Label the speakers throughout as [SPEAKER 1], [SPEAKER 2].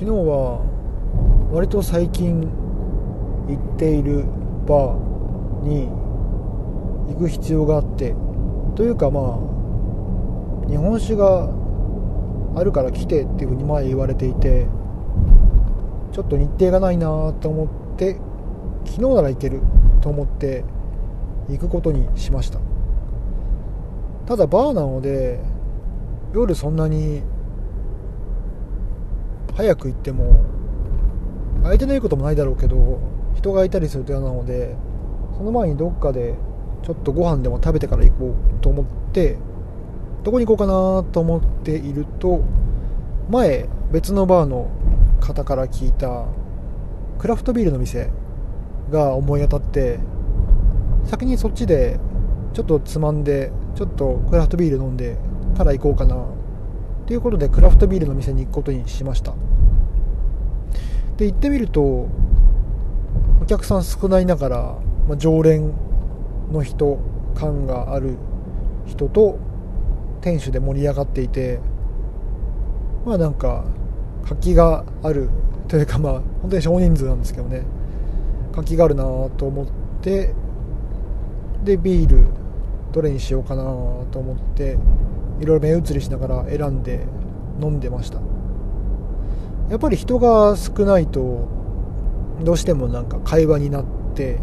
[SPEAKER 1] 昨日は割と最近行っているバーに行く必要があってというかまあ日本酒があるから来てっていうふうに前言われていてちょっと日程がないなと思って昨日なら行けると思って行くことにしました。ただバーなので夜そんなに早く行っても空いてないこともないだろうけど人がいたりすると嫌なのでその前にどっかでちょっとご飯でも食べてから行こうと思ってどこに行こうかなと思っていると前別のバーの方から聞いたクラフトビールの店が思い当たって先にそっちでちょっとつまんでちょっとクラフトビール飲んでから行こうかなということでクラフトビールの店に行くことにしました。で行ってみるとお客さん少ないながら、まあ、常連の人感がある人と店主で盛り上がっていてまあなんか活気があるというかまあ本当に少人数なんですけどね。活気があるなと思ってでビールどれにしようかなと思っていろいろ目移りしながら選んで飲んでました。やっぱり人が少ないとどうしてもなんか会話になって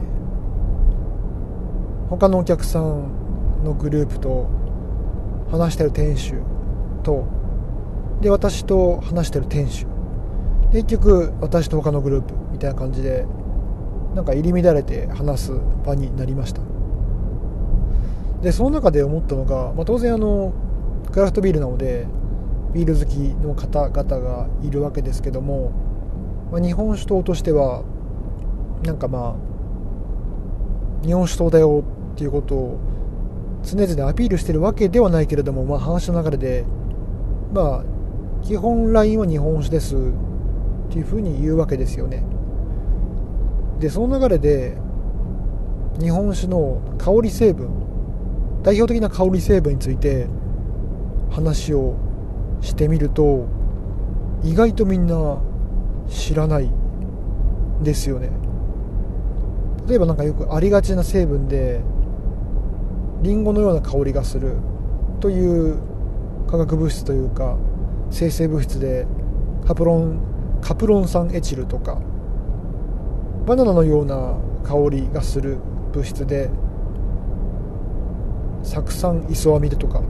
[SPEAKER 1] 他のお客さんのグループと話してる店主とで私と話してる店主。結局私と他のグループみたいな感じでなんか入り乱れて話す場になりました。でその中で思ったのが、まあ、当然あのクラフトビールなのでビール好きの方々がいるわけですけども、まあ、日本酒党としてはなんかまあ日本酒党だよっていうことを常々アピールしてるわけではないけれども、まあ、話の流れでまあ基本ラインは日本酒ですっていうふうに言うわけですよね。でその流れで日本酒の香り成分代表的な香り成分について話をしてみると意外とみんな知らないですよね。例えばなんかよくありがちな成分でリンゴのような香りがするという化学物質というか生成物質でカプロンカプロン酸エチルとかバナナのような香りがする物質で酢酸イソアミルとか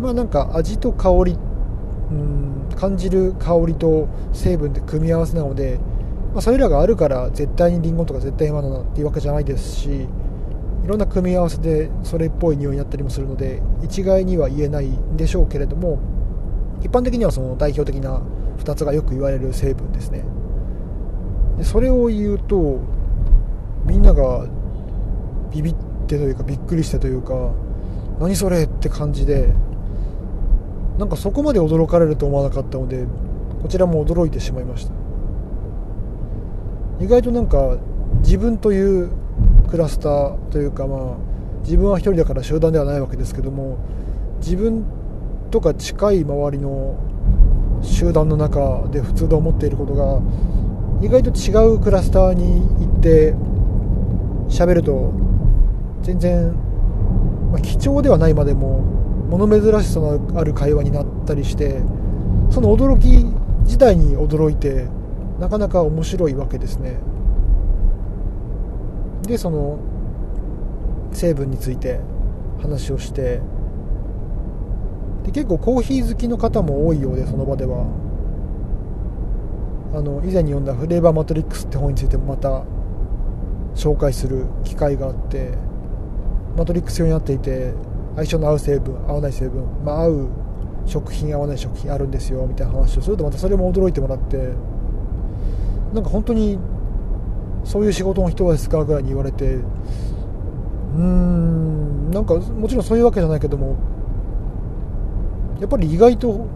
[SPEAKER 1] まあなんか味と香りうん感じる香りと成分で組み合わせなので、まあ、それらがあるから絶対にリンゴとか絶対にバナナっていうわけじゃないですしいろんな組み合わせでそれっぽい匂いになったりもするので一概には言えないんでしょうけれども一般的にはその代表的な2つがよく言われる成分ですね。でそれを言うとみんながビビってというかびっくりしてというか何それって感じでなんかそこまで驚かれると思わなかったのでこちらも驚いてしまいました。意外となんか自分というクラスターというかまあ自分は一人だから集団ではないわけですけども自分とか近い周りの集団の中で普通で思っていることが意外と違うクラスターに行って喋ると全然、まあ、貴重ではないまでも物珍しさのある会話になったりしてその驚き自体に驚いてなかなか面白いわけですね。でその成分について話をしてで結構コーヒー好きの方も多いようでその場では。あの以前に読んだ「フレーバーマトリックス」って本についてもまた紹介する機会があってマトリックス用になっていて相性の合う成分合わない成分、まあ、合う食品合わない食品あるんですよみたいな話をするとまたそれも驚いてもらってなんか本当にそういう仕事の人ですかぐらいに言われてうーんなんかもちろんそういうわけじゃないけどもやっぱり意外と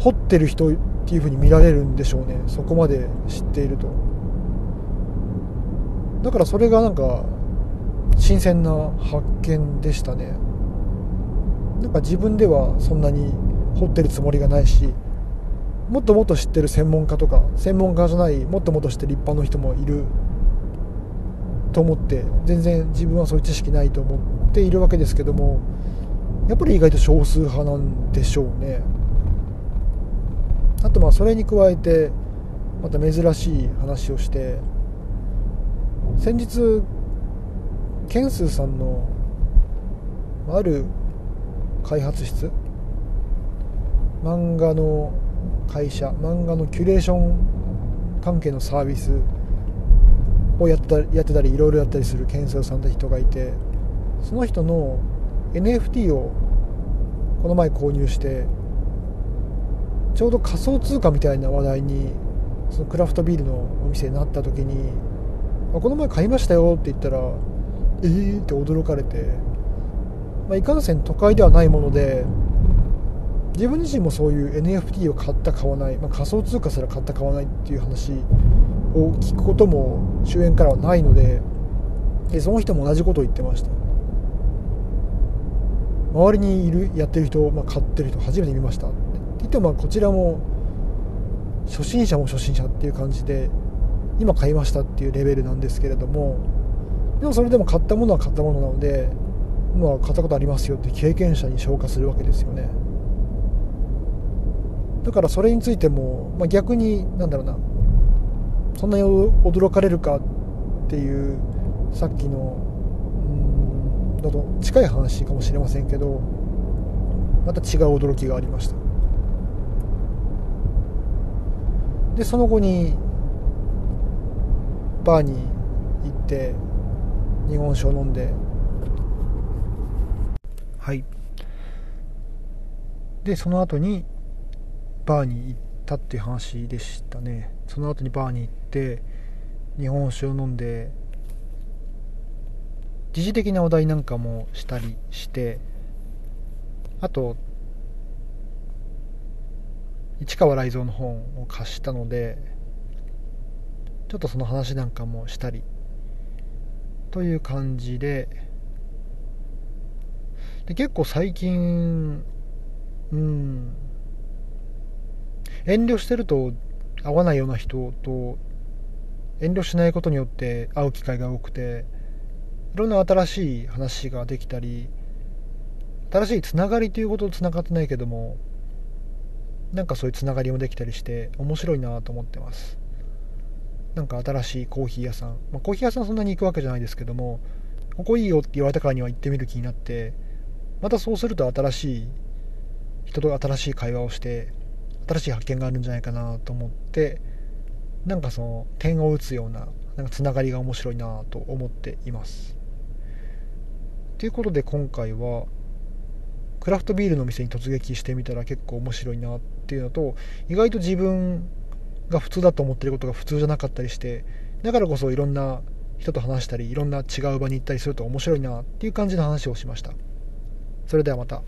[SPEAKER 1] 掘ってる人っていう風に見られるんでしょうね。そこまで知っていると。だからそれがなんか新鮮な発見でしたね。なんか自分ではそんなに掘ってるつもりがないしもっともっと知ってる専門家とか専門家じゃないもっともっと知ってる一般の人もいると思って全然自分はそういう知識ないと思っているわけですけどもやっぱり意外と少数派なんでしょうね。あとまあそれに加えてまた珍しい話をして先日ケンスーさんのある開発室？漫画の会社漫画のキュレーション関係のサービスをやったやってたりいろいろやったりするケンスーさんって人がいてその人の NFT をこの前購入してちょうど仮想通貨みたいな話題にそのクラフトビールのお店になった時に「この前買いましたよ」って言ったら「えー?」って驚かれて、まあ、いかんせん都会ではないもので自分自身もそういう NFT を買った買わない、まあ、仮想通貨すら買った買わないっていう話を聞くことも終焉からはないのででその人も同じことを言ってました周りにいるやってる人、まあ、買ってる人初めて見ましたって言ってもまあこちらも初心者も初心者っていう感じで今買いましたっていうレベルなんですけれどもでもそれでも買ったものは買ったものなのでまあ買ったことありますよって経験者に消化するわけですよね。だからそれについても、まあ、逆になんだろうな。そんなに驚かれるかっていうさっきのうんだと近い話かもしれませんけどまた違う驚きがありました。でその後にバーに行って日本酒を飲んで。はい。でその後にバーに行ったっていう話でしたね。その後にバーに行って日本酒を飲んで時事的な話題なんかもしたりしてあと市川雷蔵の本を貸したのでちょっとその話なんかもしたりという感じでで結構最近うん遠慮してると会わないような人と遠慮しないことによって会う機会が多くていろんな新しい話ができたり新しいつながりということとつながってないけどもなんかそういうつながりもできたりして面白いなと思ってます。なんか新しいコーヒー屋さん、まあ、コーヒー屋さんそんなに行くわけじゃないですけどもここいいよって言われたからには行ってみる気になってまたそうすると新しい人と新しい会話をして新しい発見があるんじゃないかなと思ってなんかその点を打つようななんかつながりが面白いなと思っています。ということで今回はクラフトビールの店に突撃してみたら結構面白いなっていうのと意外と自分が普通だと思ってることが普通じゃなかったりしてだからこそいろんな人と話したりいろんな違う場に行ったりすると面白いなっていう感じの話をしましたそれではまた。